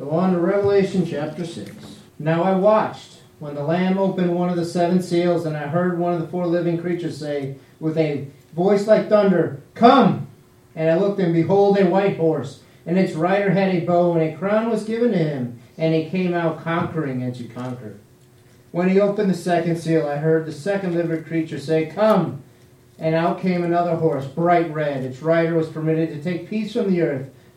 So on to Revelation chapter 6. Now I watched when the Lamb opened one of the seven seals, and I heard one of the four living creatures say, with a voice like thunder, Come! And I looked, and behold, a white horse, and its rider had a bow, and a crown was given to him, and he came out conquering and to conquer. When he opened the second seal, I heard the second living creature say, Come! And out came another horse, bright red. Its rider was permitted to take peace from the earth,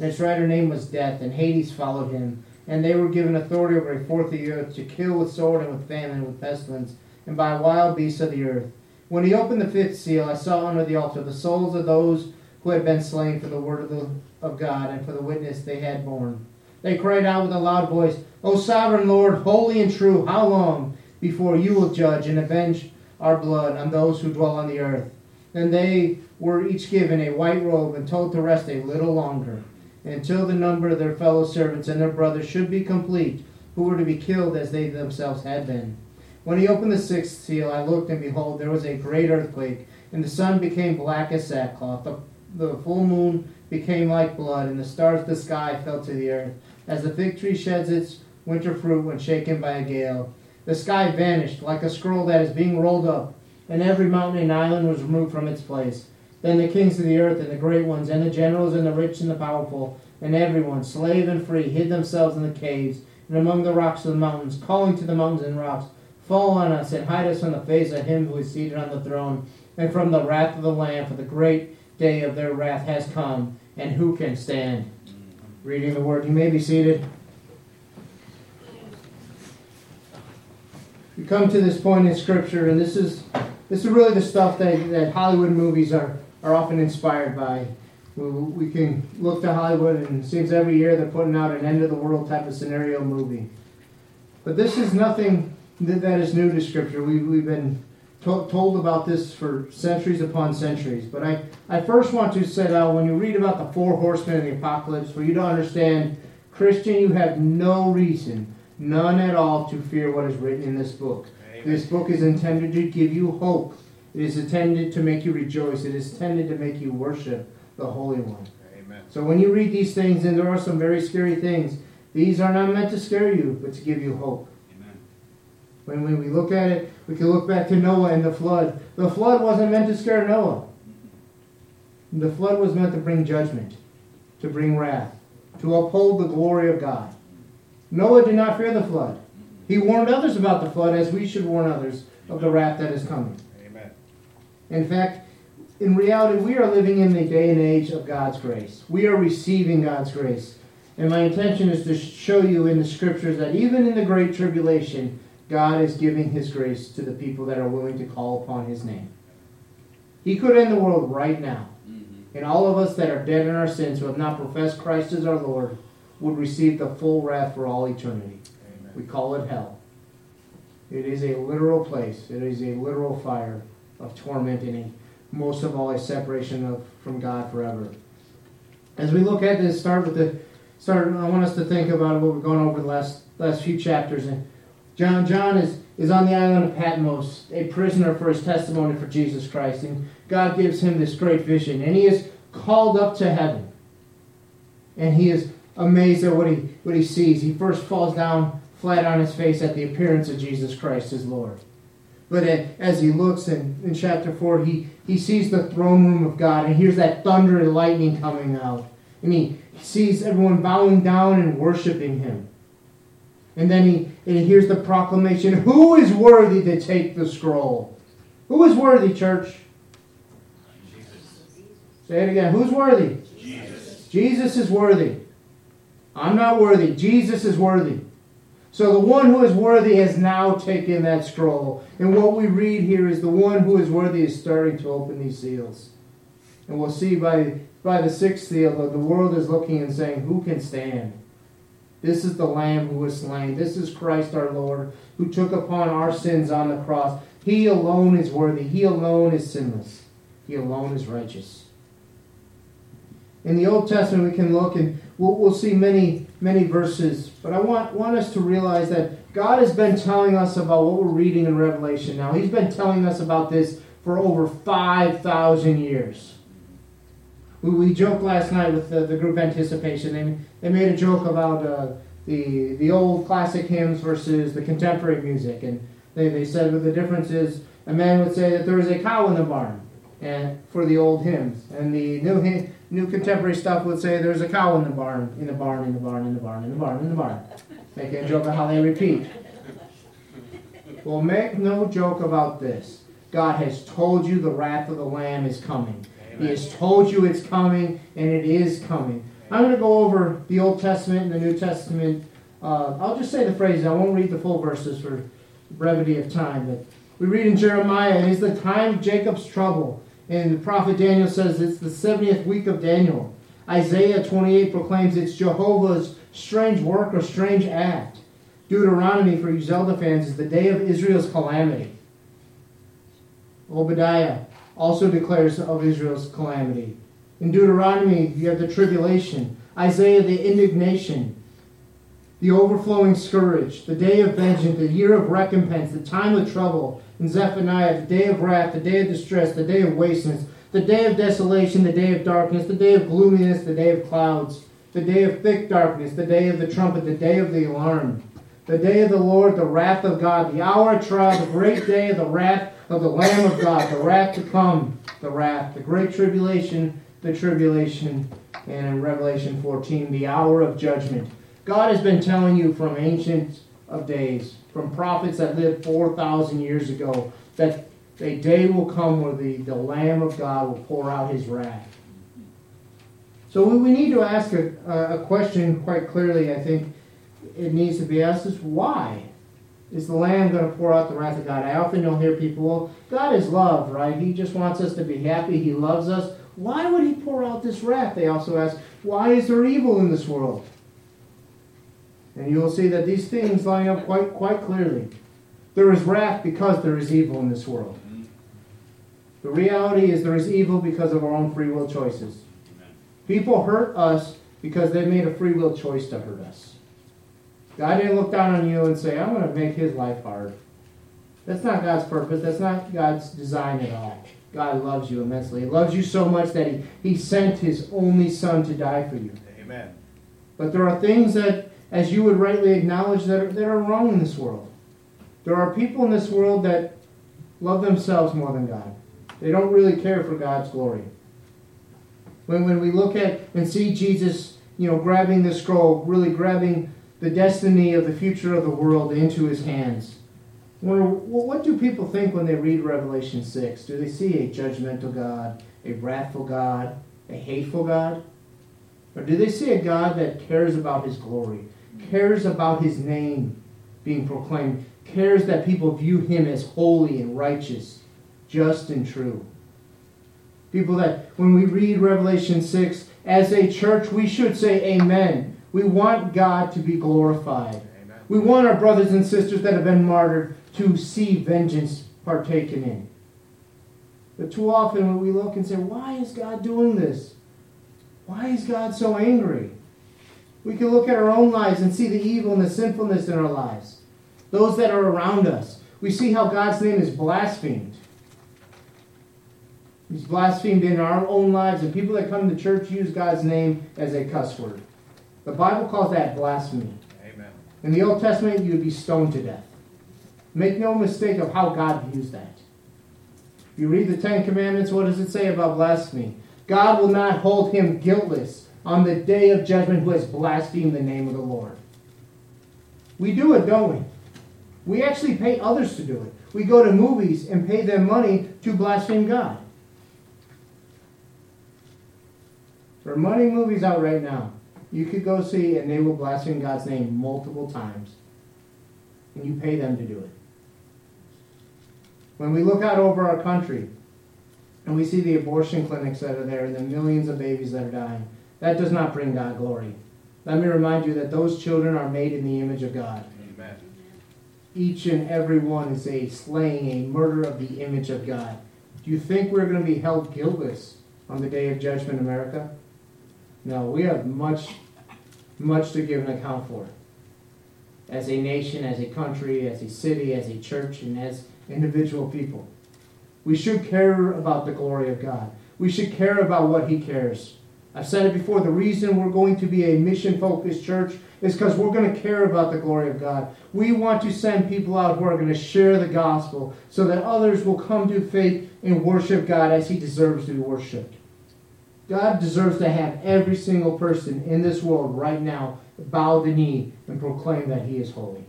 and its rider name was Death, and Hades followed him. And they were given authority over a fourth of the earth to kill with sword and with famine and with pestilence, and by wild beasts of the earth. When he opened the fifth seal, I saw under the altar the souls of those who had been slain for the word of, the, of God and for the witness they had borne. They cried out with a loud voice, O sovereign Lord, holy and true, how long before you will judge and avenge our blood on those who dwell on the earth? Then they were each given a white robe and told to rest a little longer, until the number of their fellow servants and their brothers should be complete, who were to be killed as they themselves had been. When he opened the sixth seal, I looked, and behold, there was a great earthquake, and the sun became black as sackcloth. The, the full moon became like blood, and the stars of the sky fell to the earth, as the fig tree sheds its winter fruit when shaken by a gale. The sky vanished like a scroll that is being rolled up, and every mountain and island was removed from its place. Then the kings of the earth, and the great ones, and the generals, and the rich, and the powerful, and everyone, slave and free, hid themselves in the caves and among the rocks of the mountains, calling to the mountains and rocks, Fall on us and hide us from the face of him who is seated on the throne, and from the wrath of the Lamb, for the great day of their wrath has come, and who can stand? Reading the word, you may be seated. We come to this point in Scripture, and this is this is really the stuff that, that Hollywood movies are, are often inspired by. We, can look to Hollywood, and it seems every year they're putting out an end of the world type of scenario movie. But this is nothing that is new to Scripture. We, we've been to- told about this for centuries upon centuries. But I, I first want to set out when you read about the four horsemen of the apocalypse, for you to understand, Christian, you have no reason, none at all, to fear what is written in this book. Amen. This book is intended to give you hope. It is intended to make you rejoice. It is intended to make you worship the Holy One. Amen. So when you read these things, and there are some very scary things, these are not meant to scare you, but to give you hope. When, when we look at it, we can look back to Noah and the flood. The flood wasn't meant to scare Noah. The flood was meant to bring judgment, to bring wrath, to uphold the glory of God. Noah did not fear the flood. He warned others about the flood as we should warn others of the wrath that is coming. In fact, in reality, we are living in the day and age of God's grace. We are receiving God's grace. And my intention is to show you in the scriptures that even in the great tribulation, God is giving his grace to the people that are willing to call upon his name. He could end the world right now. Mm-hmm. And all of us that are dead in our sins, who have not professed Christ as our Lord, would receive the full wrath for all eternity. Amen. We call it hell. It is a literal place. It is a literal fire of torment and most of all a separation of, from God forever. As we look at this, start with the start. I want us to think about what we've gone over the last last few chapters and John, John is, is on the island of Patmos, a prisoner for his testimony for Jesus Christ. And God gives him this great vision. And he is called up to heaven. And he is amazed at what he, what he sees. He first falls down flat on his face at the appearance of Jesus Christ, his Lord. But as he looks in, in chapter 4, he, he sees the throne room of God and hears that thunder and lightning coming out. And he sees everyone bowing down and worshiping him. And then he, and he hears the proclamation Who is worthy to take the scroll? Who is worthy, church? Jesus. Say it again. Who's worthy? Jesus. Jesus is worthy. I'm not worthy. Jesus is worthy. So the one who is worthy has now taken that scroll. And what we read here is the one who is worthy is starting to open these seals. And we'll see by, by the sixth seal that the world is looking and saying, Who can stand? This is the Lamb who was slain. This is Christ our Lord, who took upon our sins on the cross. He alone is worthy. He alone is sinless. He alone is righteous. In the Old Testament, we can look and we'll, we'll see many, many verses, but I want, want us to realize that God has been telling us about what we're reading in Revelation now. He's been telling us about this for over 5,000 years. We, we joked last night with the, the group Anticipation. They, they made a joke about uh, the, the old classic hymns versus the contemporary music. And they, they said what the difference is a man would say that there is a cow in the barn and for the old hymns. And the new, new contemporary stuff would say there's a cow in the barn, in the barn, in the barn, in the barn, in the barn, in the barn. Make a joke about how they repeat. Well, make no joke about this. God has told you the wrath of the Lamb is coming. He has told you it's coming, and it is coming. I'm going to go over the Old Testament and the New Testament. Uh, I'll just say the phrases. I won't read the full verses for brevity of time. But we read in Jeremiah, it is the time of Jacob's trouble. And the prophet Daniel says it's the 70th week of Daniel. Isaiah 28 proclaims it's Jehovah's strange work or strange act. Deuteronomy, for you Zelda fans, is the day of Israel's calamity. Obadiah also declares of Israel's calamity. In Deuteronomy, you have the tribulation. Isaiah, the indignation. The overflowing scourge. The day of vengeance. The year of recompense. The time of trouble. In Zephaniah, the day of wrath. The day of distress. The day of wasteness. The day of desolation. The day of darkness. The day of gloominess. The day of clouds. The day of thick darkness. The day of the trumpet. The day of the alarm. The day of the Lord. The wrath of God. The hour of trial. The great day of the wrath of the Lamb of God, the wrath to come, the wrath, the great tribulation, the tribulation, and in Revelation 14, the hour of judgment. God has been telling you from ancient of days, from prophets that lived 4,000 years ago, that a day will come where the, the Lamb of God will pour out his wrath. So we, we need to ask a, a question quite clearly, I think it needs to be asked is why? Is the Lamb going to pour out the wrath of God? I often don't hear people, well, God is love, right? He just wants us to be happy. He loves us. Why would He pour out this wrath? They also ask, why is there evil in this world? And you will see that these things line up quite, quite clearly. There is wrath because there is evil in this world. The reality is there is evil because of our own free will choices. People hurt us because they made a free will choice to hurt us. God didn't look down on you and say, I'm going to make his life hard. That's not God's purpose. That's not God's design at all. God loves you immensely. He loves you so much that he, he sent his only son to die for you. Amen. But there are things that, as you would rightly acknowledge, that are, that are wrong in this world. There are people in this world that love themselves more than God. They don't really care for God's glory. When, when we look at and see Jesus, you know, grabbing the scroll, really grabbing the destiny of the future of the world into his hands. wonder what do people think when they read Revelation 6? Do they see a judgmental God, a wrathful God, a hateful God? Or do they see a God that cares about his glory, cares about his name being proclaimed, cares that people view him as holy and righteous, just and true? People that, when we read Revelation 6, as a church, we should say amen we want God to be glorified. Amen. We want our brothers and sisters that have been martyred to see vengeance partaken in. But too often when we look and say, why is God doing this? Why is God so angry? We can look at our own lives and see the evil and the sinfulness in our lives. Those that are around us. We see how God's name is blasphemed. He's blasphemed in our own lives, and people that come to church use God's name as a cuss word. The Bible calls that blasphemy. Amen. In the Old Testament, you would be stoned to death. Make no mistake of how God views that. If you read the Ten Commandments, what does it say about blasphemy? God will not hold him guiltless on the day of judgment who has blasphemed the name of the Lord. We do it, don't we? We actually pay others to do it. We go to movies and pay them money to blaspheme God. There are money movies out right now you could go see and they will blaspheme God's name multiple times. And you pay them to do it. When we look out over our country and we see the abortion clinics that are there and the millions of babies that are dying, that does not bring God glory. Let me remind you that those children are made in the image of God. Amen. Each and every one is a slaying, a murder of the image of God. Do you think we're going to be held guiltless on the day of judgment, America? No, we have much, much to give an account for. As a nation, as a country, as a city, as a church, and as individual people. We should care about the glory of God. We should care about what He cares. I've said it before the reason we're going to be a mission focused church is because we're going to care about the glory of God. We want to send people out who are going to share the gospel so that others will come to faith and worship God as He deserves to be worshiped. God deserves to have every single person in this world right now bow the knee and proclaim that He is holy.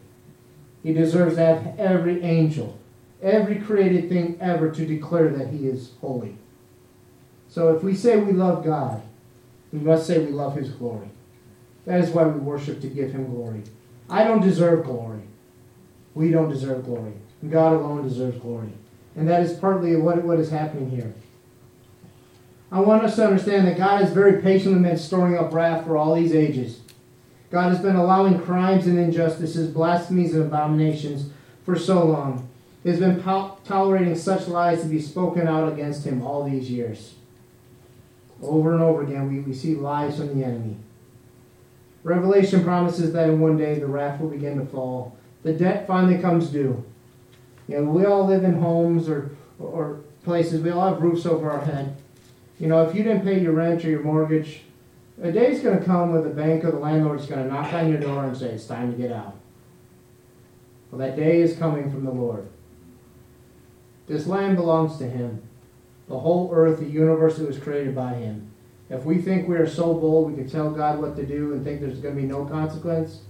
He deserves to have every angel, every created thing ever to declare that He is holy. So if we say we love God, we must say we love His glory. That is why we worship to give Him glory. I don't deserve glory. We don't deserve glory. God alone deserves glory. And that is partly what, what is happening here. I want us to understand that God is very patiently been storing up wrath for all these ages. God has been allowing crimes and injustices, blasphemies and abominations for so long. He has been po- tolerating such lies to be spoken out against him all these years. Over and over again, we, we see lies from the enemy. Revelation promises that in one day the wrath will begin to fall. The debt finally comes due. You know, we all live in homes or, or places, we all have roofs over our head. You know, if you didn't pay your rent or your mortgage, a day's going to come where the bank or the landlord's going to knock on your door and say, it's time to get out. Well, that day is coming from the Lord. This land belongs to Him. The whole earth, the universe that was created by Him. If we think we are so bold we can tell God what to do and think there's going to be no consequence,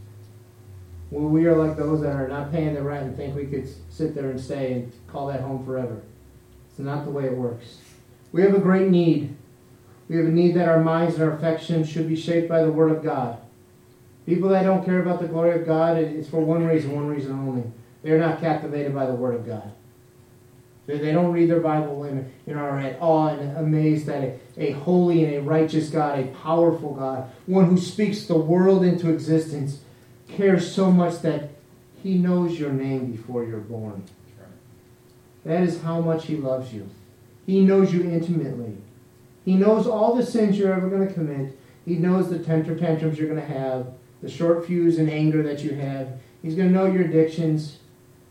well, we are like those that are not paying the rent and think we could sit there and stay and call that home forever. It's not the way it works. We have a great need. We have a need that our minds and our affections should be shaped by the Word of God. People that don't care about the glory of God, it's for one reason, one reason only. They're not captivated by the Word of God. They don't read their Bible and you are at awe and amazed at a, a holy and a righteous God, a powerful God, one who speaks the world into existence, cares so much that he knows your name before you're born. That is how much he loves you. He knows you intimately. He knows all the sins you're ever going to commit. He knows the tantrums you're going to have, the short fuse and anger that you have. He's going to know your addictions.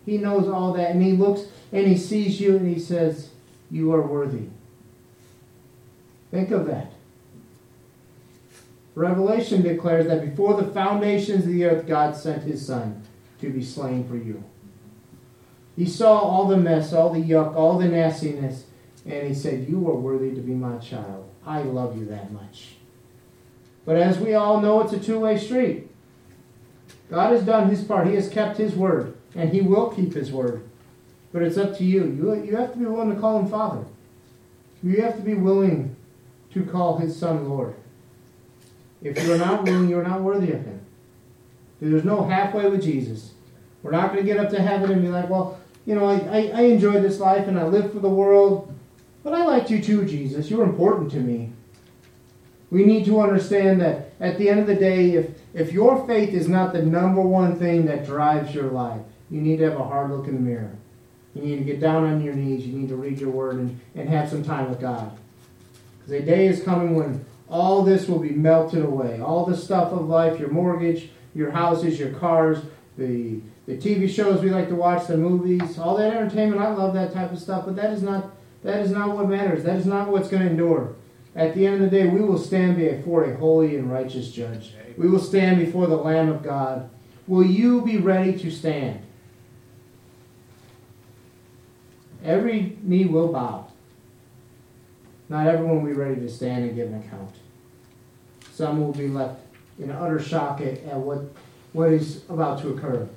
He knows all that. And he looks and he sees you and he says, You are worthy. Think of that. Revelation declares that before the foundations of the earth, God sent his Son to be slain for you. He saw all the mess, all the yuck, all the nastiness, and he said, You are worthy to be my child. I love you that much. But as we all know, it's a two way street. God has done his part, he has kept his word, and he will keep his word. But it's up to you. You, you have to be willing to call him Father. You have to be willing to call his Son Lord. If you're not willing, you're not worthy of him. There's no halfway with Jesus. We're not going to get up to heaven and be like, well, you know, I, I, I enjoyed this life and I lived for the world, but I liked you too, Jesus. You were important to me. We need to understand that at the end of the day, if, if your faith is not the number one thing that drives your life, you need to have a hard look in the mirror. You need to get down on your knees. You need to read your word and, and have some time with God. Because a day is coming when all this will be melted away. All the stuff of life, your mortgage, your houses, your cars, the, the TV shows we like to watch, the movies, all that entertainment. I love that type of stuff, but that is not, that is not what matters. That is not what's going to endure. At the end of the day, we will stand before a holy and righteous judge. We will stand before the Lamb of God. Will you be ready to stand? Every knee will bow. Not everyone will be ready to stand and give an account. Some will be left in utter shock at, at what, what is about to occur.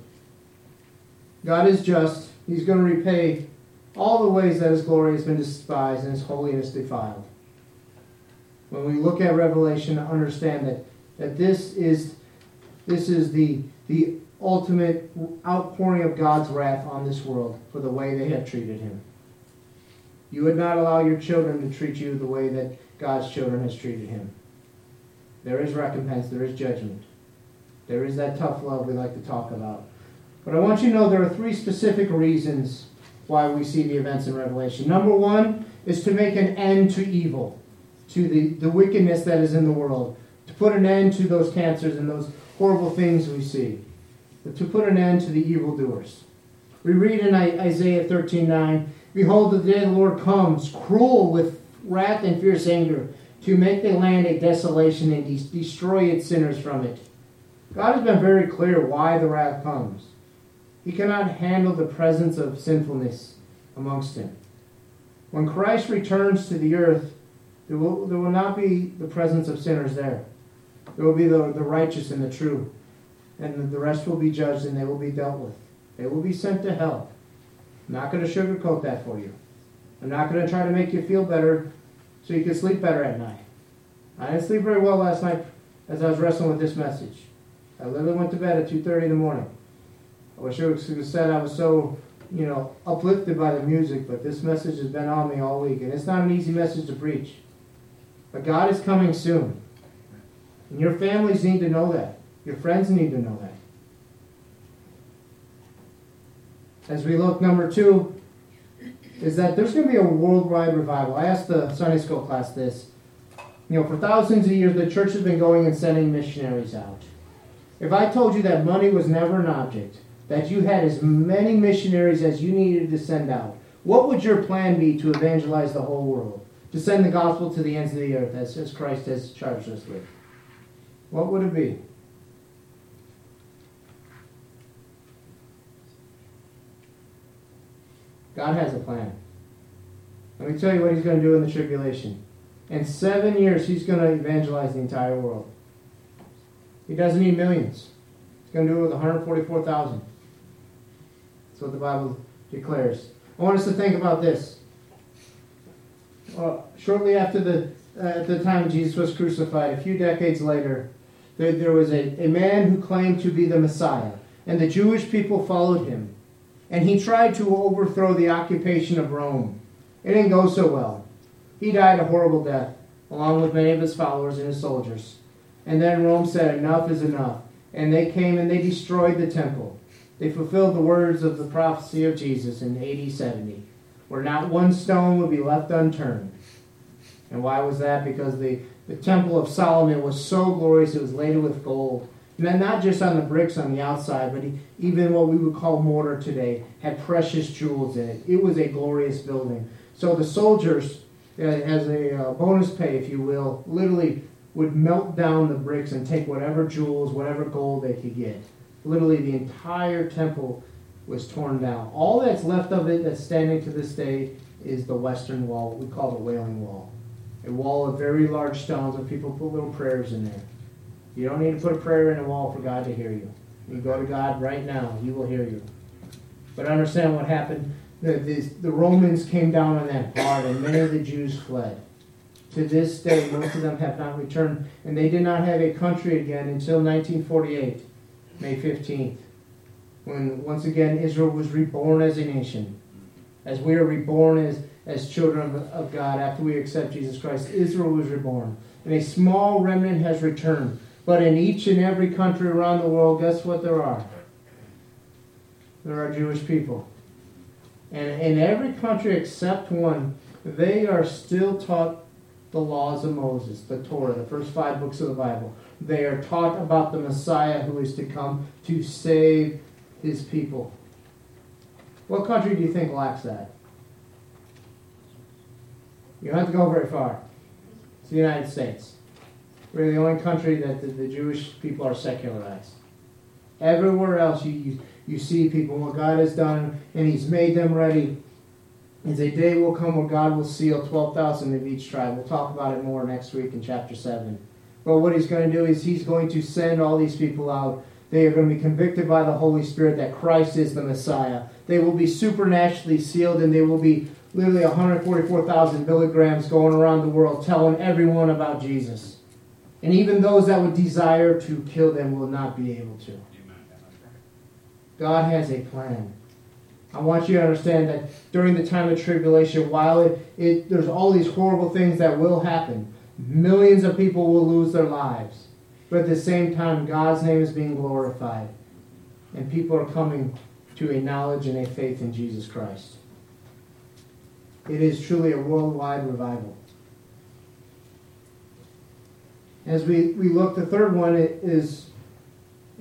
God is just. He's going to repay all the ways that His glory has been despised and His holiness defiled. When we look at Revelation, understand that, that this is this is the, the ultimate outpouring of God's wrath on this world for the way they have treated him. You would not allow your children to treat you the way that God's children has treated him. There is recompense, there is judgment. There is that tough love we like to talk about. But I want you to know there are three specific reasons why we see the events in Revelation. Number one is to make an end to evil, to the, the wickedness that is in the world, to put an end to those cancers and those horrible things we see, to put an end to the evildoers. We read in Isaiah 13 9, Behold, the day the Lord comes, cruel with wrath and fierce anger, to make the land a desolation and de- destroy its sinners from it. God has been very clear why the wrath comes. He cannot handle the presence of sinfulness amongst him. When Christ returns to the earth, there will, there will not be the presence of sinners there. There will be the, the righteous and the true. And the rest will be judged and they will be dealt with. They will be sent to hell. I'm not going to sugarcoat that for you. I'm not going to try to make you feel better so you can sleep better at night. I didn't sleep very well last night as I was wrestling with this message. I literally went to bed at 2.30 in the morning. I wish I have said I was so, you know, uplifted by the music, but this message has been on me all week, and it's not an easy message to preach. But God is coming soon. And your families need to know that. Your friends need to know that. As we look, number two, is that there's going to be a worldwide revival. I asked the Sunday school class this. You know, for thousands of years, the church has been going and sending missionaries out. If I told you that money was never an object, that you had as many missionaries as you needed to send out, what would your plan be to evangelize the whole world? To send the gospel to the ends of the earth, as, as Christ has charged us with? What would it be? God has a plan. Let me tell you what He's going to do in the tribulation. In seven years, He's going to evangelize the entire world. He doesn't need millions. He's going to do it with 144,000 That's what the Bible declares. I want us to think about this. Uh, shortly after the, uh, at the time Jesus was crucified, a few decades later, there, there was a, a man who claimed to be the Messiah, and the Jewish people followed him. And he tried to overthrow the occupation of Rome. It didn't go so well. He died a horrible death, along with many of his followers and his soldiers. And then Rome said, Enough is enough. And they came and they destroyed the temple. They fulfilled the words of the prophecy of Jesus in AD 70, where not one stone would be left unturned. And why was that? Because the, the temple of Solomon was so glorious, it was laden with gold. And not just on the bricks on the outside, but even what we would call mortar today had precious jewels in it. It was a glorious building. So the soldiers, uh, as a uh, bonus pay, if you will, literally would melt down the bricks and take whatever jewels, whatever gold they could get literally the entire temple was torn down. All that's left of it that's standing to this day is the western wall, what we call the Wailing Wall. A wall of very large stones where people put little prayers in there. You don't need to put a prayer in the wall for God to hear you. You go to God right now, He will hear you. But understand what happened. The, the, the Romans came down on that hard, and many of the Jews fled. To this day, most of them have not returned, and they did not have a country again until 1948. May 15th, when once again Israel was reborn as a nation. As we are reborn as, as children of God after we accept Jesus Christ, Israel was reborn. And a small remnant has returned. But in each and every country around the world, guess what there are? There are Jewish people. And in every country except one, they are still taught the laws of Moses, the Torah, the first five books of the Bible. They are taught about the Messiah who is to come to save his people. What country do you think lacks that? You don't have to go very far. It's the United States. We're the only country that the, the Jewish people are secularized. Everywhere else, you, you, you see people, what God has done, and He's made them ready. Is a day will come where God will seal 12,000 of each tribe. We'll talk about it more next week in chapter 7. But what he's going to do is he's going to send all these people out. They are going to be convicted by the Holy Spirit that Christ is the Messiah. They will be supernaturally sealed and they will be literally 144,000 Billy Grahams going around the world telling everyone about Jesus. And even those that would desire to kill them will not be able to. God has a plan. I want you to understand that during the time of tribulation, while it, it, there's all these horrible things that will happen, Millions of people will lose their lives. but at the same time, God's name is being glorified, and people are coming to a knowledge and a faith in Jesus Christ. It is truly a worldwide revival. As we, we look, the third one is,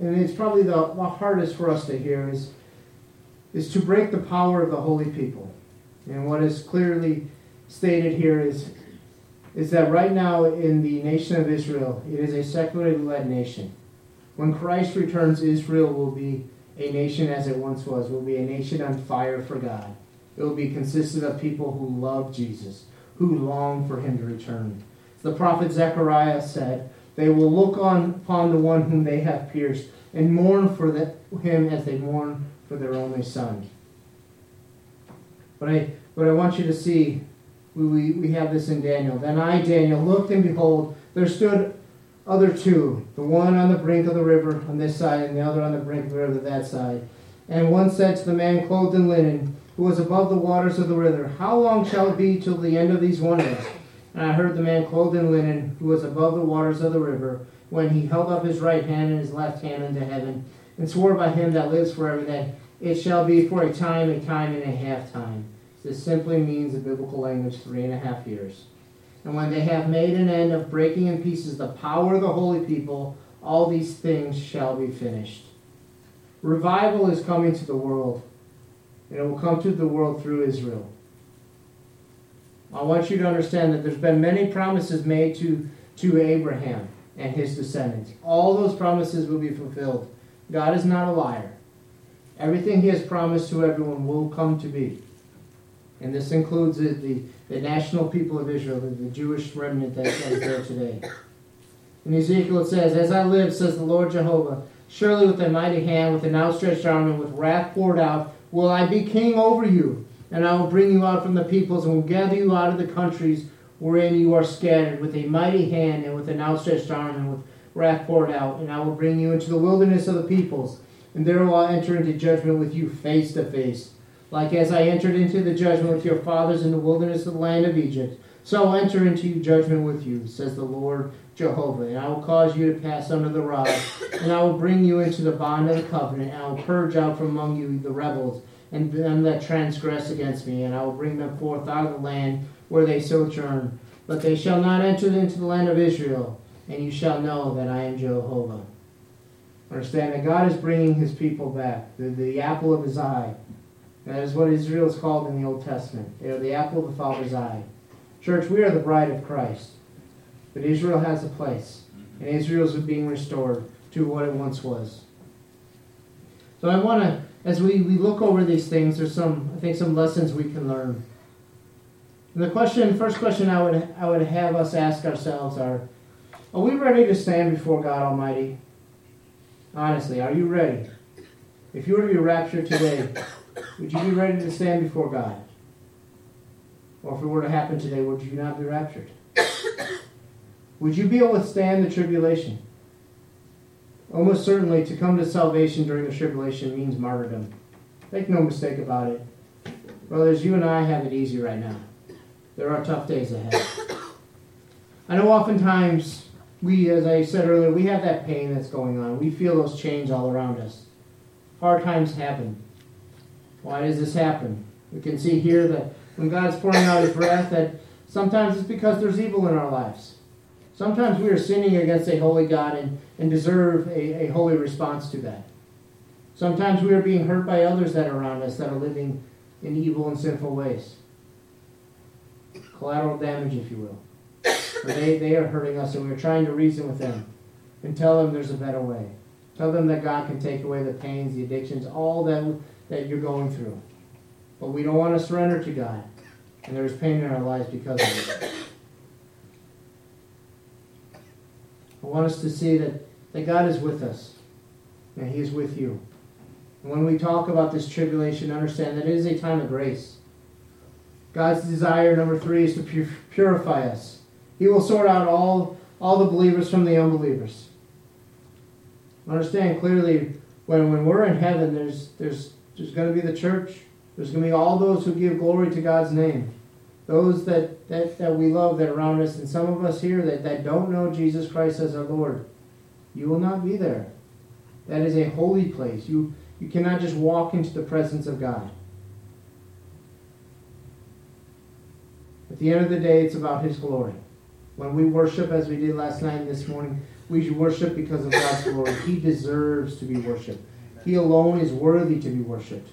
and it's probably the, the hardest for us to hear, is, is to break the power of the holy people. And what is clearly stated here is, is that right now in the nation of Israel, it is a secularly led nation. When Christ returns, Israel will be a nation as it once was, will be a nation on fire for God. It will be consisted of people who love Jesus, who long for him to return. The prophet Zechariah said, They will look on upon the one whom they have pierced, and mourn for the, him as they mourn for their only son. But I, but I want you to see, we, we, we have this in Daniel. Then I, Daniel, looked, and behold, there stood other two, the one on the brink of the river on this side, and the other on the brink of the river that side. And one said to the man clothed in linen, who was above the waters of the river, How long shall it be till the end of these wonders? And I heard the man clothed in linen, who was above the waters of the river, when he held up his right hand and his left hand unto heaven, and swore by him that lives forever that it shall be for a time, a time, and a half time. This simply means, in biblical language, three and a half years. And when they have made an end of breaking in pieces the power of the holy people, all these things shall be finished. Revival is coming to the world, and it will come to the world through Israel. I want you to understand that there's been many promises made to, to Abraham and his descendants. All those promises will be fulfilled. God is not a liar. Everything he has promised to everyone will come to be. And this includes the, the, the national people of Israel, the, the Jewish remnant that is there today. In Ezekiel it says, As I live, says the Lord Jehovah, surely with a mighty hand, with an outstretched arm, and with wrath poured out, will I be king over you and I will bring you out from the peoples, and will gather you out of the countries wherein you are scattered, with a mighty hand and with an outstretched arm and with wrath poured out. And I will bring you into the wilderness of the peoples, and there will I enter into judgment with you face to face. Like as I entered into the judgment with your fathers in the wilderness of the land of Egypt, so I'll enter into judgment with you, says the Lord Jehovah. And I will cause you to pass under the rod, and I will bring you into the bond of the covenant, and I will purge out from among you the rebels and them that transgress against me, and I will bring them forth out of the land where they sojourn. But they shall not enter into the land of Israel, and you shall know that I am Jehovah. Understand that God is bringing his people back, the, the apple of his eye. That is what Israel is called in the Old Testament. They are the apple of the Father's eye. Church, we are the bride of Christ. But Israel has a place, and Israel is being restored to what it once was. So I want to as we, we look over these things, there's some, I think, some lessons we can learn. And the question, first question I would, I would have us ask ourselves are, are we ready to stand before God Almighty? Honestly, are you ready? If you were to be raptured today, would you be ready to stand before God? Or if it were to happen today, would you not be raptured? Would you be able to stand the tribulation? Almost certainly, to come to salvation during the tribulation means martyrdom. Make no mistake about it. Brothers, you and I have it easy right now. There are tough days ahead. I know oftentimes we, as I said earlier, we have that pain that's going on. We feel those chains all around us. Hard times happen. Why does this happen? We can see here that when God's pouring out His wrath, that sometimes it's because there's evil in our lives. Sometimes we are sinning against a holy God and, and deserve a, a holy response to that. Sometimes we are being hurt by others that are around us that are living in evil and sinful ways. Collateral damage, if you will. they, they are hurting us, and we're trying to reason with them and tell them there's a better way. Tell them that God can take away the pains, the addictions, all that, that you're going through. But we don't want to surrender to God. And there's pain in our lives because of it. I want us to see that, that God is with us and He is with you. And when we talk about this tribulation, understand that it is a time of grace. God's desire, number three, is to purify us. He will sort out all, all the believers from the unbelievers. Understand clearly when, when we're in heaven, there's, there's, there's going to be the church. There's going to be all those who give glory to God's name those that, that, that we love that are around us, and some of us here that, that don't know Jesus Christ as our Lord. You will not be there. That is a holy place. You, you cannot just walk into the presence of God. At the end of the day, it's about His glory. When we worship, as we did last night and this morning, we worship because of God's glory. He deserves to be worshiped. He alone is worthy to be worshiped.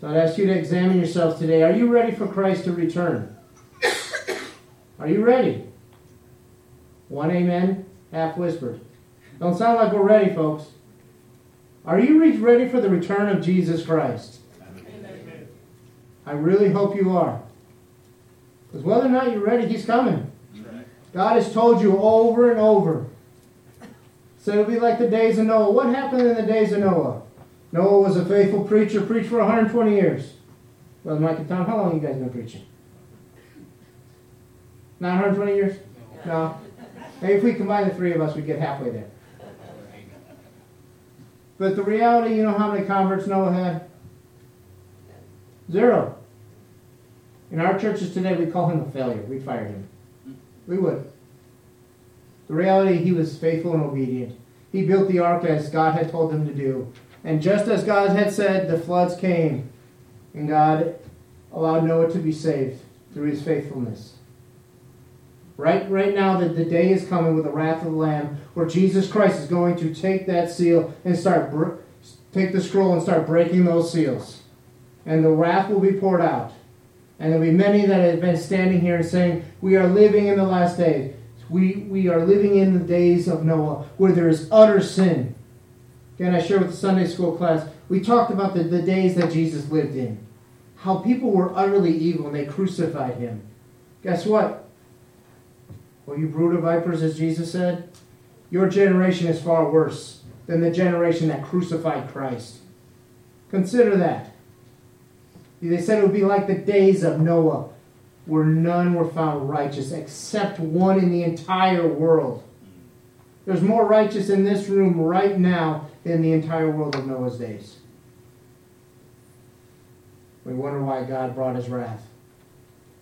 So I'd ask you to examine yourselves today. Are you ready for Christ to return? Are you ready? One amen, half whispered. Don't sound like we're ready, folks. Are you ready for the return of Jesus Christ? Amen. I really hope you are. Because whether or not you're ready, He's coming. God has told you over and over. So it'll be like the days of Noah. What happened in the days of Noah? Noah was a faithful preacher, preached for 120 years. Brother Mike and Tom, how long have you guys been preaching? Not 120 years? No. Maybe if we combine the three of us, we get halfway there. But the reality, you know how many converts Noah had? Zero. In our churches today, we call him a failure. We fired him. We would. The reality, he was faithful and obedient. He built the ark as God had told him to do. And just as God had said, the floods came, and God allowed Noah to be saved through his faithfulness. Right, right now, the, the day is coming with the wrath of the Lamb, where Jesus Christ is going to take that seal and start take the scroll and start breaking those seals, and the wrath will be poured out. And there'll be many that have been standing here and saying, "We are living in the last days. We we are living in the days of Noah, where there is utter sin." Again, I shared with the Sunday school class, we talked about the, the days that Jesus lived in. How people were utterly evil and they crucified him. Guess what? Well, you brood of vipers, as Jesus said, your generation is far worse than the generation that crucified Christ. Consider that. They said it would be like the days of Noah, where none were found righteous except one in the entire world. There's more righteous in this room right now than the entire world of Noah's days. We wonder why God brought his wrath.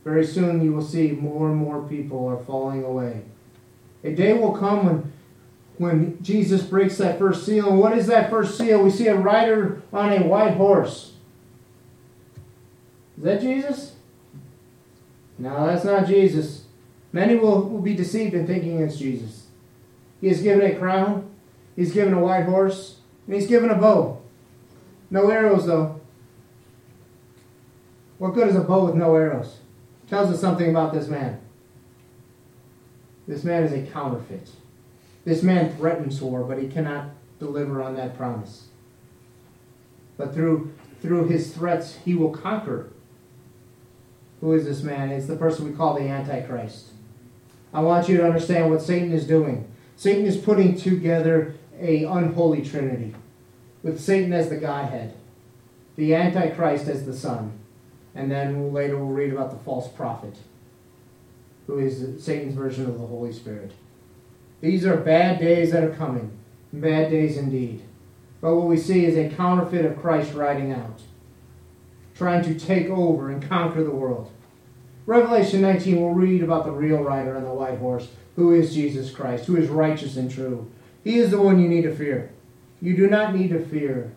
Very soon you will see more and more people are falling away. A day will come when, when Jesus breaks that first seal. And what is that first seal? We see a rider on a white horse. Is that Jesus? No, that's not Jesus. Many will, will be deceived in thinking it's Jesus. He is given a crown, he's given a white horse, and he's given a bow. No arrows, though. What good is a bow with no arrows? Tells us something about this man. This man is a counterfeit. This man threatens war, but he cannot deliver on that promise. But through, through his threats, he will conquer. Who is this man? It's the person we call the Antichrist. I want you to understand what Satan is doing. Satan is putting together a unholy trinity with Satan as the Godhead, the Antichrist as the Son, and then later we'll read about the false prophet, who is Satan's version of the Holy Spirit. These are bad days that are coming, bad days indeed. But what we see is a counterfeit of Christ riding out, trying to take over and conquer the world. Revelation 19, we'll read about the real rider on the white horse who is Jesus Christ, who is righteous and true. He is the one you need to fear. You do not need to fear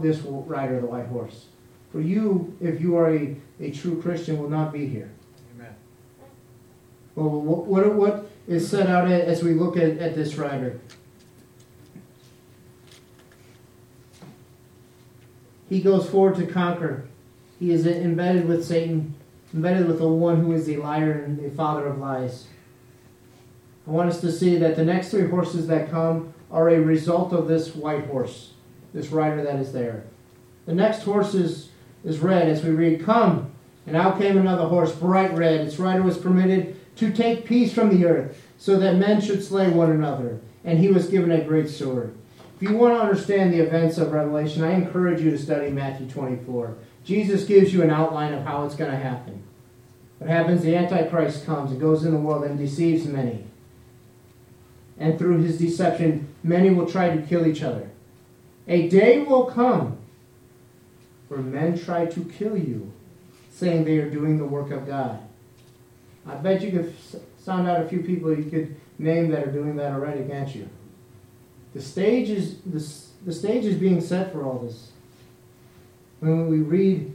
this rider of the white horse. For you, if you are a, a true Christian, will not be here. Amen. Well, what, what is set out as we look at, at this rider? He goes forward to conquer. He is embedded with Satan, embedded with the one who is the liar and the father of lies. I want us to see that the next three horses that come are a result of this white horse, this rider that is there. The next horse is, is red as we read, Come, and out came another horse, bright red. Its rider was permitted to take peace from the earth, so that men should slay one another. And he was given a great sword. If you want to understand the events of Revelation, I encourage you to study Matthew 24. Jesus gives you an outline of how it's going to happen. What happens? The Antichrist comes and goes in the world and deceives many and through his deception, many will try to kill each other. A day will come where men try to kill you, saying they are doing the work of God. I bet you could sound out a few people you could name that are doing that already, can't you? The stage is the, the stage is being set for all this. When we read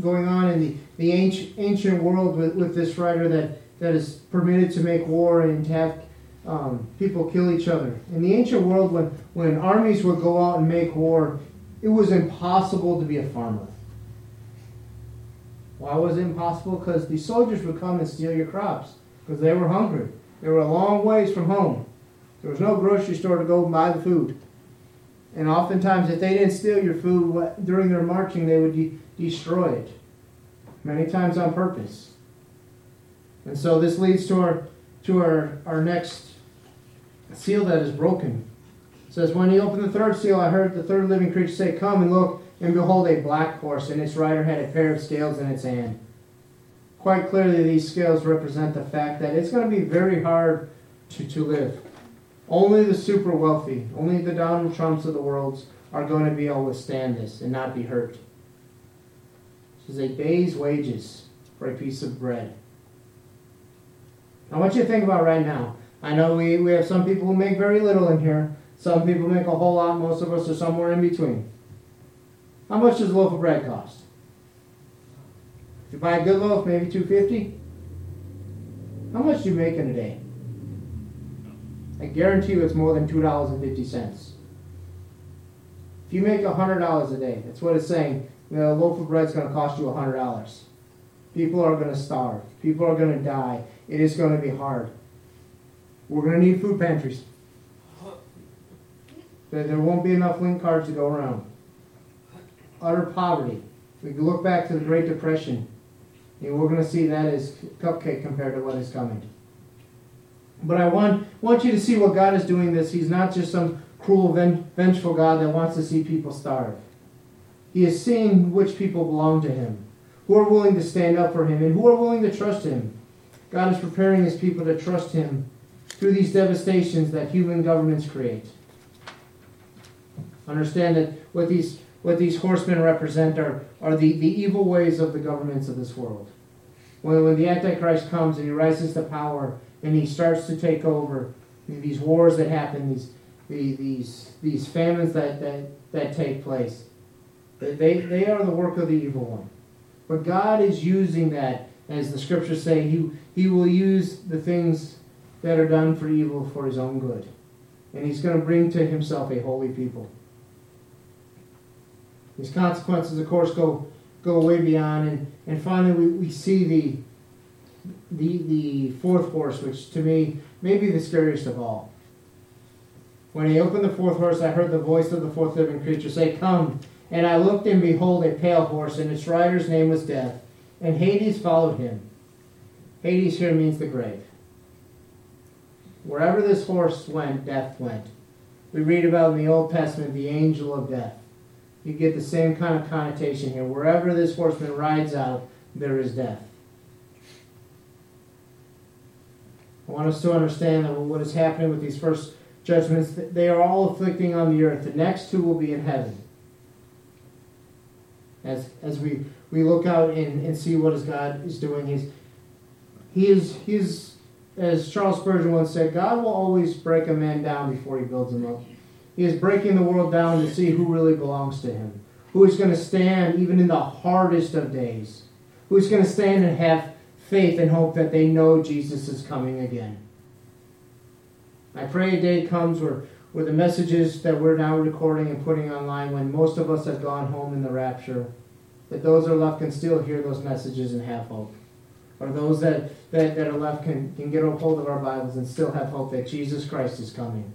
going on in the, the ancient, ancient world with, with this rider that, that is permitted to make war and to have um, people kill each other. In the ancient world, when, when armies would go out and make war, it was impossible to be a farmer. Why was it impossible? Because the soldiers would come and steal your crops because they were hungry. They were a long ways from home. There was no grocery store to go buy the food. And oftentimes, if they didn't steal your food during their marching, they would de- destroy it. Many times on purpose. And so this leads to our to our, our next seal that is broken. It says, When he opened the third seal, I heard the third living creature say, Come and look, and behold, a black horse, and its rider had a pair of scales in its hand. Quite clearly, these scales represent the fact that it's going to be very hard to, to live. Only the super wealthy, only the Donald Trumps of the world are going to be able to withstand this and not be hurt. This is a day's wages for a piece of bread. I want you to think about right now. I know we, we have some people who make very little in here. Some people make a whole lot. Most of us are somewhere in between. How much does a loaf of bread cost? If you buy a good loaf, maybe two fifty. How much do you make in a day? I guarantee you it's more than two dollars and fifty cents. If you make hundred dollars a day, that's what it's saying. You know, a loaf of bread is going to cost you hundred dollars. People are going to starve. People are going to die. It is going to be hard. We're going to need food pantries. There won't be enough link cards to go around. Utter poverty. We look back to the Great Depression, and we're going to see that as cupcake compared to what is coming. But I want, want you to see what God is doing this. He's not just some cruel, vengeful God that wants to see people starve. He is seeing which people belong to Him, who are willing to stand up for Him, and who are willing to trust Him. God is preparing His people to trust Him through these devastations that human governments create. Understand that what these, what these horsemen represent are, are the, the evil ways of the governments of this world. When, when the Antichrist comes and he rises to power and he starts to take over these wars that happen, these, these, these famines that, that, that take place, they, they are the work of the evil one. But God is using that, as the scriptures say, He, he will use the things that are done for evil for His own good. And He's going to bring to Himself a holy people. These consequences, of course, go go way beyond, and, and finally we, we see the, the the fourth horse, which to me may be the scariest of all. When he opened the fourth horse, I heard the voice of the fourth living creature say, Come. And I looked, and behold, a pale horse, and its rider's name was Death. And Hades followed him. Hades here means the grave. Wherever this horse went, death went. We read about in the Old Testament the angel of death. You get the same kind of connotation here. Wherever this horseman rides out, there is death. I want us to understand that what is happening with these first judgments, they are all afflicting on the earth. The next two will be in heaven. As, as we, we look out and, and see what is God is doing, he's, he is, he is, as Charles Spurgeon once said, God will always break a man down before he builds him up. He is breaking the world down to see who really belongs to him, who is going to stand even in the hardest of days, who is going to stand and have faith and hope that they know Jesus is coming again. I pray a day comes where, where the messages that we're now recording and putting online, when most of us have gone home in the rapture, that those that are left can still hear those messages and have hope. Or those that, that, that are left can, can get a hold of our Bibles and still have hope that Jesus Christ is coming.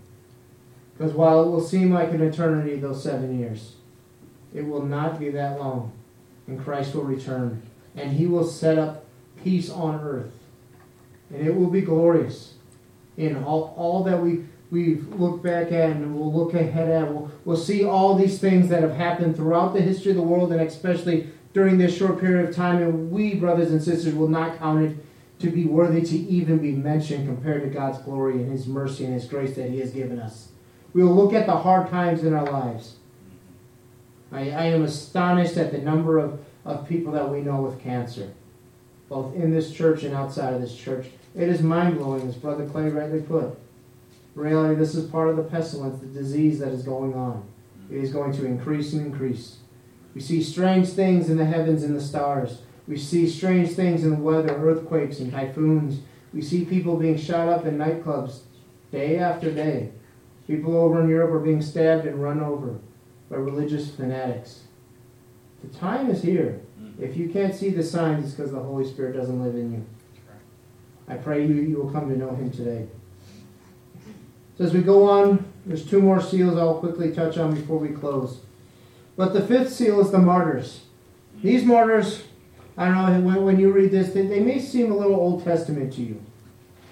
Because while it will seem like an eternity, those seven years, it will not be that long. And Christ will return. And he will set up peace on earth. And it will be glorious. In all, all that we, we've looked back at and we'll look ahead at, we'll, we'll see all these things that have happened throughout the history of the world and especially during this short period of time. And we, brothers and sisters, will not count it to be worthy to even be mentioned compared to God's glory and His mercy and His grace that He has given us. We will look at the hard times in our lives. I, I am astonished at the number of, of people that we know with cancer, both in this church and outside of this church. It is mind blowing, as Brother Clay rightly put. Really, this is part of the pestilence, the disease that is going on. It is going to increase and increase. We see strange things in the heavens and the stars. We see strange things in the weather, earthquakes and typhoons. We see people being shot up in nightclubs day after day. People over in Europe are being stabbed and run over by religious fanatics. The time is here. Mm. If you can't see the signs, it's because the Holy Spirit doesn't live in you. I pray you, you will come to know Him today. So as we go on, there's two more seals I'll quickly touch on before we close. But the fifth seal is the martyrs. These martyrs, I don't know, when, you read this, they, they may seem a little Old Testament to you.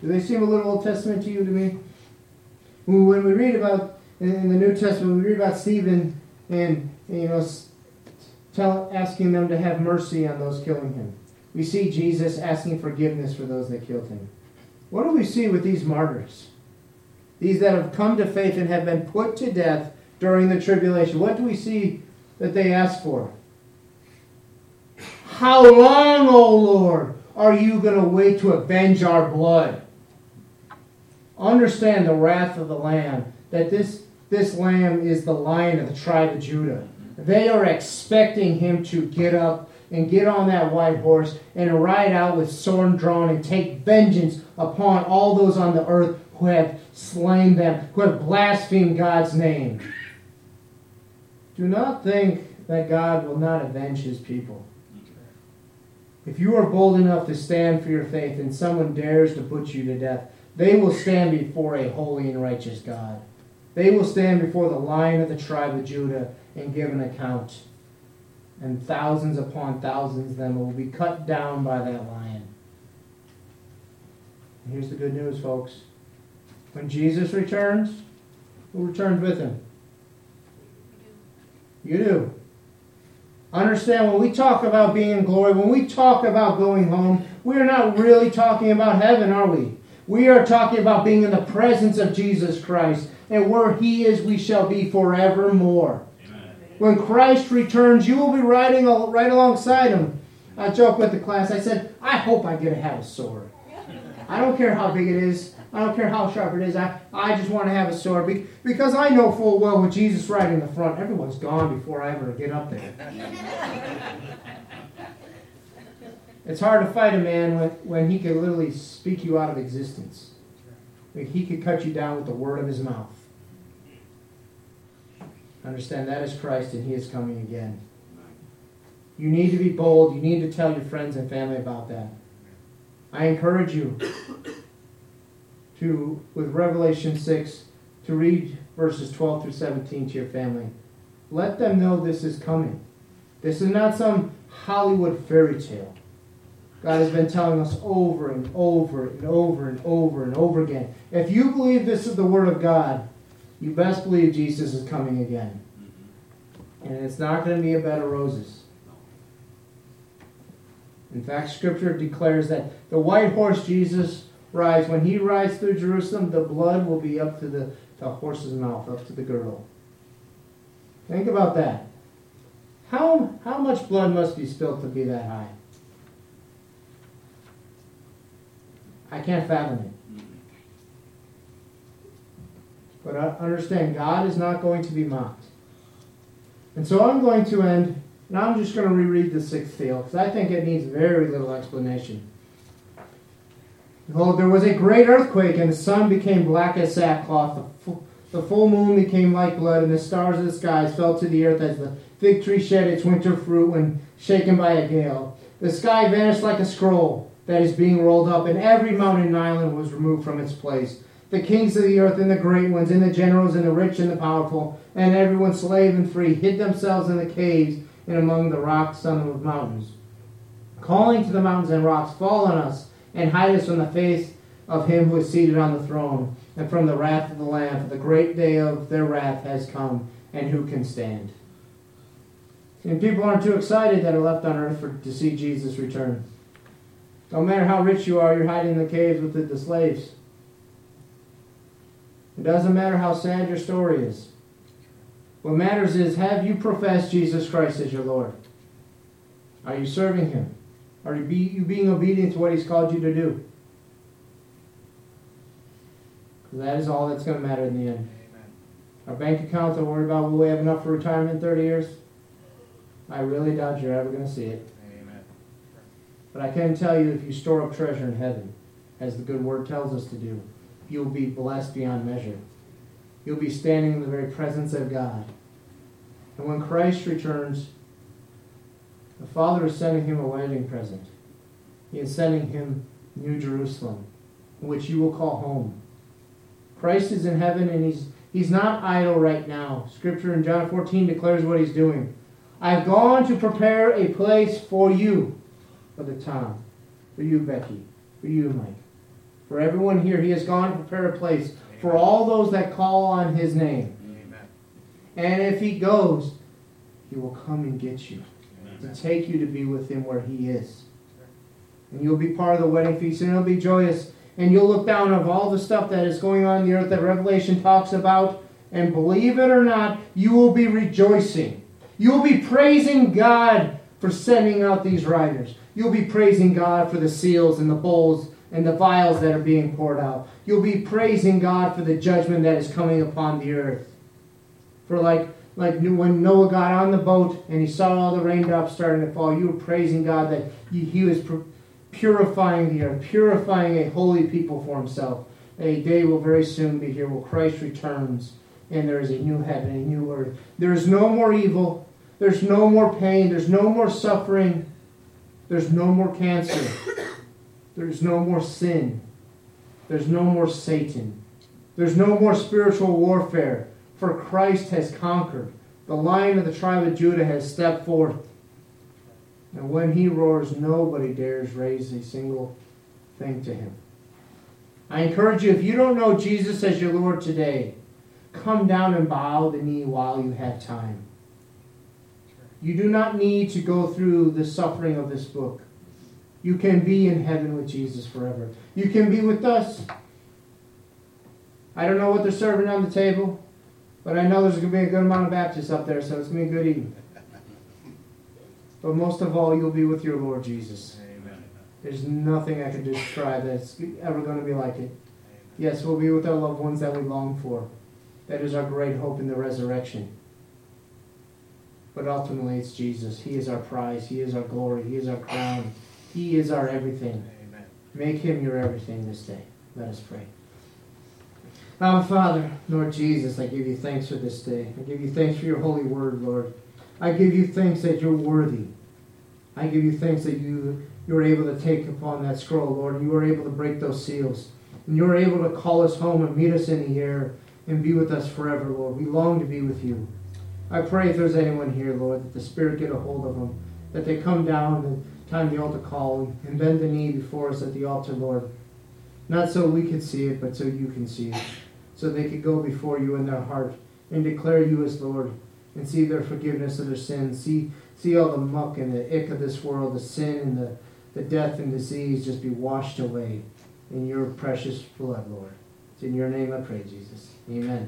Do they seem a little Old Testament to you to me? When we read about, in the New Testament, we read about Stephen and, you know, tell, asking them to have mercy on those killing him. We see Jesus asking forgiveness for those that killed him. What do we see with these martyrs? These that have come to faith and have been put to death during the tribulation. What do we see that they ask for? How long, O Lord, are you going to wait to avenge our blood? Understand the wrath of the Lamb, that this, this Lamb is the lion of the tribe of Judah. They are expecting him to get up and get on that white horse and ride out with sword drawn and take vengeance upon all those on the earth who have slain them, who have blasphemed God's name. Do not think that God will not avenge his people. If you are bold enough to stand for your faith and someone dares to put you to death, they will stand before a holy and righteous God. They will stand before the lion of the tribe of Judah and give an account. And thousands upon thousands of them will be cut down by that lion. And here's the good news, folks. When Jesus returns, who returns with him? You do. Understand when we talk about being in glory, when we talk about going home, we are not really talking about heaven, are we? We are talking about being in the presence of Jesus Christ. And where he is, we shall be forevermore. Amen. When Christ returns, you will be riding right alongside him. I joke with the class. I said, I hope I get a a sword. I don't care how big it is. I don't care how sharp it is. I, I just want to have a sword because I know full well with Jesus right in the front, everyone's gone before I ever get up there. it's hard to fight a man when, when he can literally speak you out of existence. He could cut you down with the word of his mouth. Understand that is Christ and he is coming again. You need to be bold. You need to tell your friends and family about that. I encourage you to, with Revelation 6, to read verses 12 through 17 to your family. Let them know this is coming. This is not some Hollywood fairy tale. God has been telling us over and over and over and over and over again. If you believe this is the Word of God, you best believe Jesus is coming again. Mm-hmm. And it's not going to be a bed of roses. In fact, Scripture declares that the white horse Jesus rides, when he rides through Jerusalem, the blood will be up to the, the horse's mouth, up to the girdle. Think about that. How, how much blood must be spilled to be that high? I can't fathom it. But I understand, God is not going to be mocked. And so I'm going to end, and I'm just going to reread the sixth seal, because I think it needs very little explanation. Behold, there was a great earthquake, and the sun became black as sackcloth. The full, moon became like blood, and the stars of the skies fell to the earth as the fig tree shed its winter fruit when shaken by a gale. The sky vanished like a scroll that is being rolled up, and every mountain and island was removed from its place. The kings of the earth and the great ones, and the generals and the rich and the powerful, and everyone slave and free, hid themselves in the caves and among the rocks on the mountains, calling to the mountains and rocks, Fall on us and hide us from the face of him who is seated on the throne, and from the wrath of the Lamb, for the great day of their wrath has come, and who can stand? And people aren't too excited that are left on earth for, to see Jesus return. No matter how rich you are, you're hiding in the caves with the, the slaves. It doesn't matter how sad your story is. What matters is have you professed Jesus Christ as your Lord? Are you serving Him? Are you, be, you being obedient to what He's called you to do? Because that is all that's going to matter in the end. Amen. Our bank accounts are worried about will we have enough for retirement in 30 years? I really doubt you're ever going to see it. Amen. But I can tell you if you store up treasure in heaven, as the good word tells us to do, you'll be blessed beyond measure. You'll be standing in the very presence of God. And when Christ returns, the Father is sending him a wedding present. He is sending him New Jerusalem, which you will call home. Christ is in heaven and he's he's not idle right now. Scripture in John 14 declares what he's doing. I've gone to prepare a place for you, for the Tom, for you, Becky, for you, Mike. For everyone here, he has gone to prepare a place for all those that call on his name. Amen. And if he goes, he will come and get you Amen. To take you to be with him where he is. And you'll be part of the wedding feast, and it'll be joyous. And you'll look down of all the stuff that is going on in the earth that Revelation talks about, and believe it or not, you will be rejoicing. You'll be praising God for sending out these riders. You'll be praising God for the seals and the bowls and the vials that are being poured out. You'll be praising God for the judgment that is coming upon the earth. For like like when Noah got on the boat and he saw all the raindrops starting to fall, you were praising God that he was purifying the earth, purifying a holy people for himself. A day will very soon be here where Christ returns and there is a new heaven, a new earth. There is no more evil. There's no more pain. There's no more suffering. There's no more cancer. There's no more sin. There's no more Satan. There's no more spiritual warfare, for Christ has conquered. The lion of the tribe of Judah has stepped forth. And when he roars, nobody dares raise a single thing to him. I encourage you, if you don't know Jesus as your Lord today, come down and bow the knee while you have time. You do not need to go through the suffering of this book. You can be in heaven with Jesus forever. You can be with us. I don't know what they're serving on the table, but I know there's going to be a good amount of Baptists up there, so it's going to be a good evening. But most of all, you'll be with your Lord Jesus. Amen. There's nothing I can describe that's ever going to be like it. Yes, we'll be with our loved ones that we long for. That is our great hope in the resurrection. But ultimately, it's Jesus. He is our prize. He is our glory. He is our crown. He is our everything. Amen. Make him your everything this day. Let us pray. Our Father, Lord Jesus, I give you thanks for this day. I give you thanks for your holy word, Lord. I give you thanks that you're worthy. I give you thanks that you you were able to take upon that scroll, Lord, you were able to break those seals. And you were able to call us home and meet us in the air and be with us forever, Lord. We long to be with you. I pray if there's anyone here, Lord, that the Spirit get a hold of them, that they come down and time the altar call and bend the knee before us at the altar, Lord. Not so we can see it, but so you can see it. So they could go before you in their heart and declare you as Lord and see their forgiveness of their sins. See, see all the muck and the ick of this world, the sin and the, the death and disease just be washed away in your precious blood, Lord. It's in your name I pray, Jesus. Amen.